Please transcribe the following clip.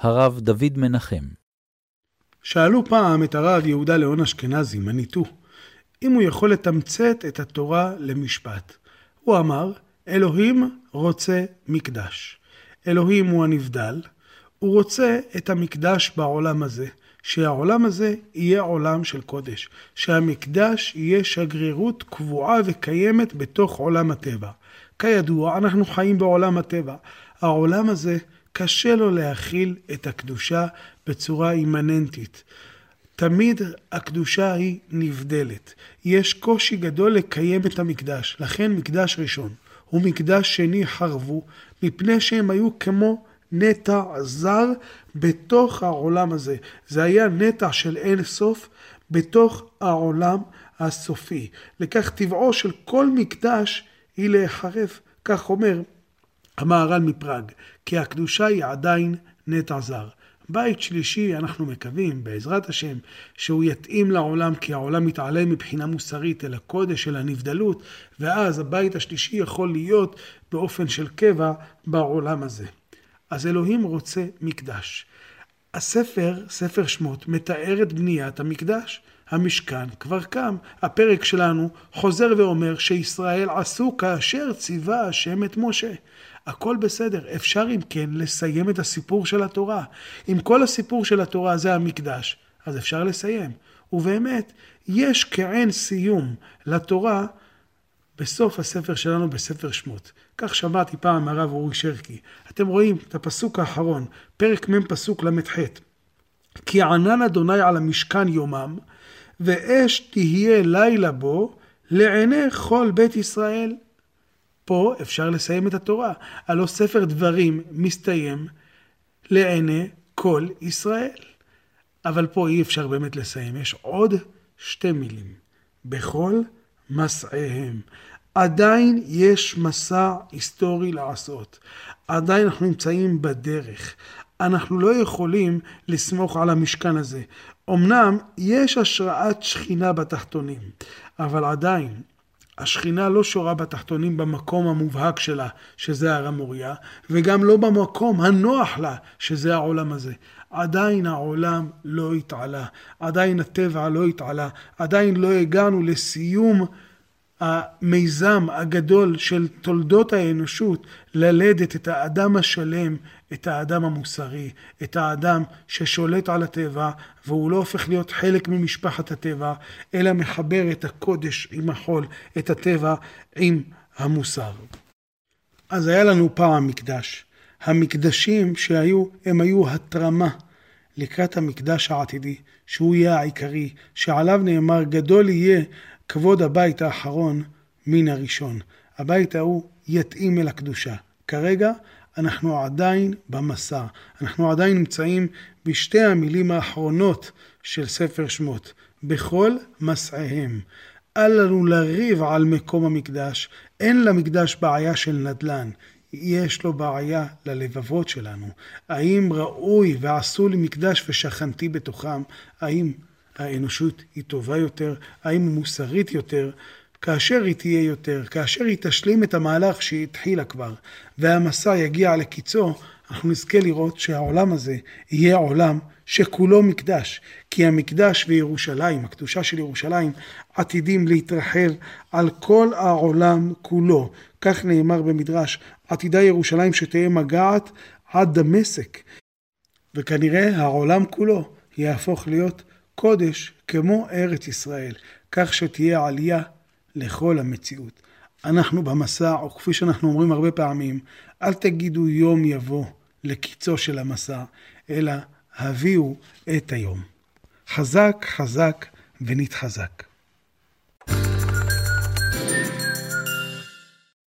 הרב דוד מנחם. שאלו פעם את הרב יהודה ליאון אשכנזי, מניטו, אם הוא יכול לתמצת את התורה למשפט. הוא אמר, אלוהים רוצה מקדש. אלוהים הוא הנבדל, הוא רוצה את המקדש בעולם הזה, שהעולם הזה יהיה עולם של קודש, שהמקדש יהיה שגרירות קבועה וקיימת בתוך עולם הטבע. כידוע, אנחנו חיים בעולם הטבע. העולם הזה, קשה לו להכיל את הקדושה בצורה אימננטית. תמיד הקדושה היא נבדלת. יש קושי גדול לקיים את המקדש, לכן מקדש ראשון ומקדש שני חרבו, מפני שהם היו כמו נטע זר בתוך העולם הזה. זה היה נטע של אין סוף בתוך העולם הסופי. לכך טבעו של כל מקדש היא להיחרב, כך אומר המהר"ל מפראג, כי הקדושה היא עדיין נטע זר. בית שלישי, אנחנו מקווים, בעזרת השם, שהוא יתאים לעולם, כי העולם מתעלם מבחינה מוסרית אל הקודש, אל הנבדלות, ואז הבית השלישי יכול להיות באופן של קבע בעולם הזה. אז אלוהים רוצה מקדש. הספר, ספר שמות, מתאר את בניית המקדש. המשכן כבר קם. הפרק שלנו חוזר ואומר שישראל עשו כאשר ציווה השם את משה. הכל בסדר, אפשר אם כן לסיים את הסיפור של התורה. אם כל הסיפור של התורה זה המקדש, אז אפשר לסיים. ובאמת, יש כעין סיום לתורה בסוף הספר שלנו בספר שמות. כך שמעתי פעם מהרב אורי שרקי. אתם רואים את הפסוק האחרון, פרק מ' פסוק ל"ח. כי ענן אדוני על המשכן יומם, ואש תהיה לילה בו לעיני כל בית ישראל. פה אפשר לסיים את התורה. הלא ספר דברים מסתיים לעיני כל ישראל. אבל פה אי אפשר באמת לסיים. יש עוד שתי מילים. בכל מסעיהם. עדיין יש מסע היסטורי לעשות. עדיין אנחנו נמצאים בדרך. אנחנו לא יכולים לסמוך על המשכן הזה. אמנם יש השראת שכינה בתחתונים, אבל עדיין השכינה לא שורה בתחתונים במקום המובהק שלה, שזה הר המוריה, וגם לא במקום הנוח לה, שזה העולם הזה. עדיין העולם לא התעלה, עדיין הטבע לא התעלה, עדיין לא הגענו לסיום המיזם הגדול של תולדות האנושות ללדת את האדם השלם, את האדם המוסרי, את האדם ששולט על הטבע והוא לא הופך להיות חלק ממשפחת הטבע, אלא מחבר את הקודש עם החול, את הטבע עם המוסר. אז היה לנו פעם מקדש. המקדשים שהיו, הם היו התרמה לקראת המקדש העתידי, שהוא יהיה העיקרי, שעליו נאמר גדול יהיה כבוד הבית האחרון מן הראשון. הבית ההוא יתאים אל הקדושה. כרגע אנחנו עדיין במסע. אנחנו עדיין נמצאים בשתי המילים האחרונות של ספר שמות. בכל מסעיהם. אל לנו לריב על מקום המקדש. אין למקדש בעיה של נדל"ן. יש לו בעיה ללבבות שלנו. האם ראוי ועשו לי מקדש ושכנתי בתוכם? האם האנושות היא טובה יותר, האם היא מוסרית יותר, כאשר היא תהיה יותר, כאשר היא תשלים את המהלך שהיא התחילה כבר, והמסע יגיע לקיצו, אנחנו נזכה לראות שהעולם הזה יהיה עולם שכולו מקדש, כי המקדש וירושלים, הקדושה של ירושלים, עתידים להתרחב על כל העולם כולו. כך נאמר במדרש, עתידה ירושלים שתהיה מגעת עד דמשק. וכנראה העולם כולו יהפוך להיות קודש כמו ארץ ישראל, כך שתהיה עלייה לכל המציאות. אנחנו במסע, או כפי שאנחנו אומרים הרבה פעמים, אל תגידו יום יבוא לקיצו של המסע, אלא הביאו את היום. חזק חזק ונתחזק.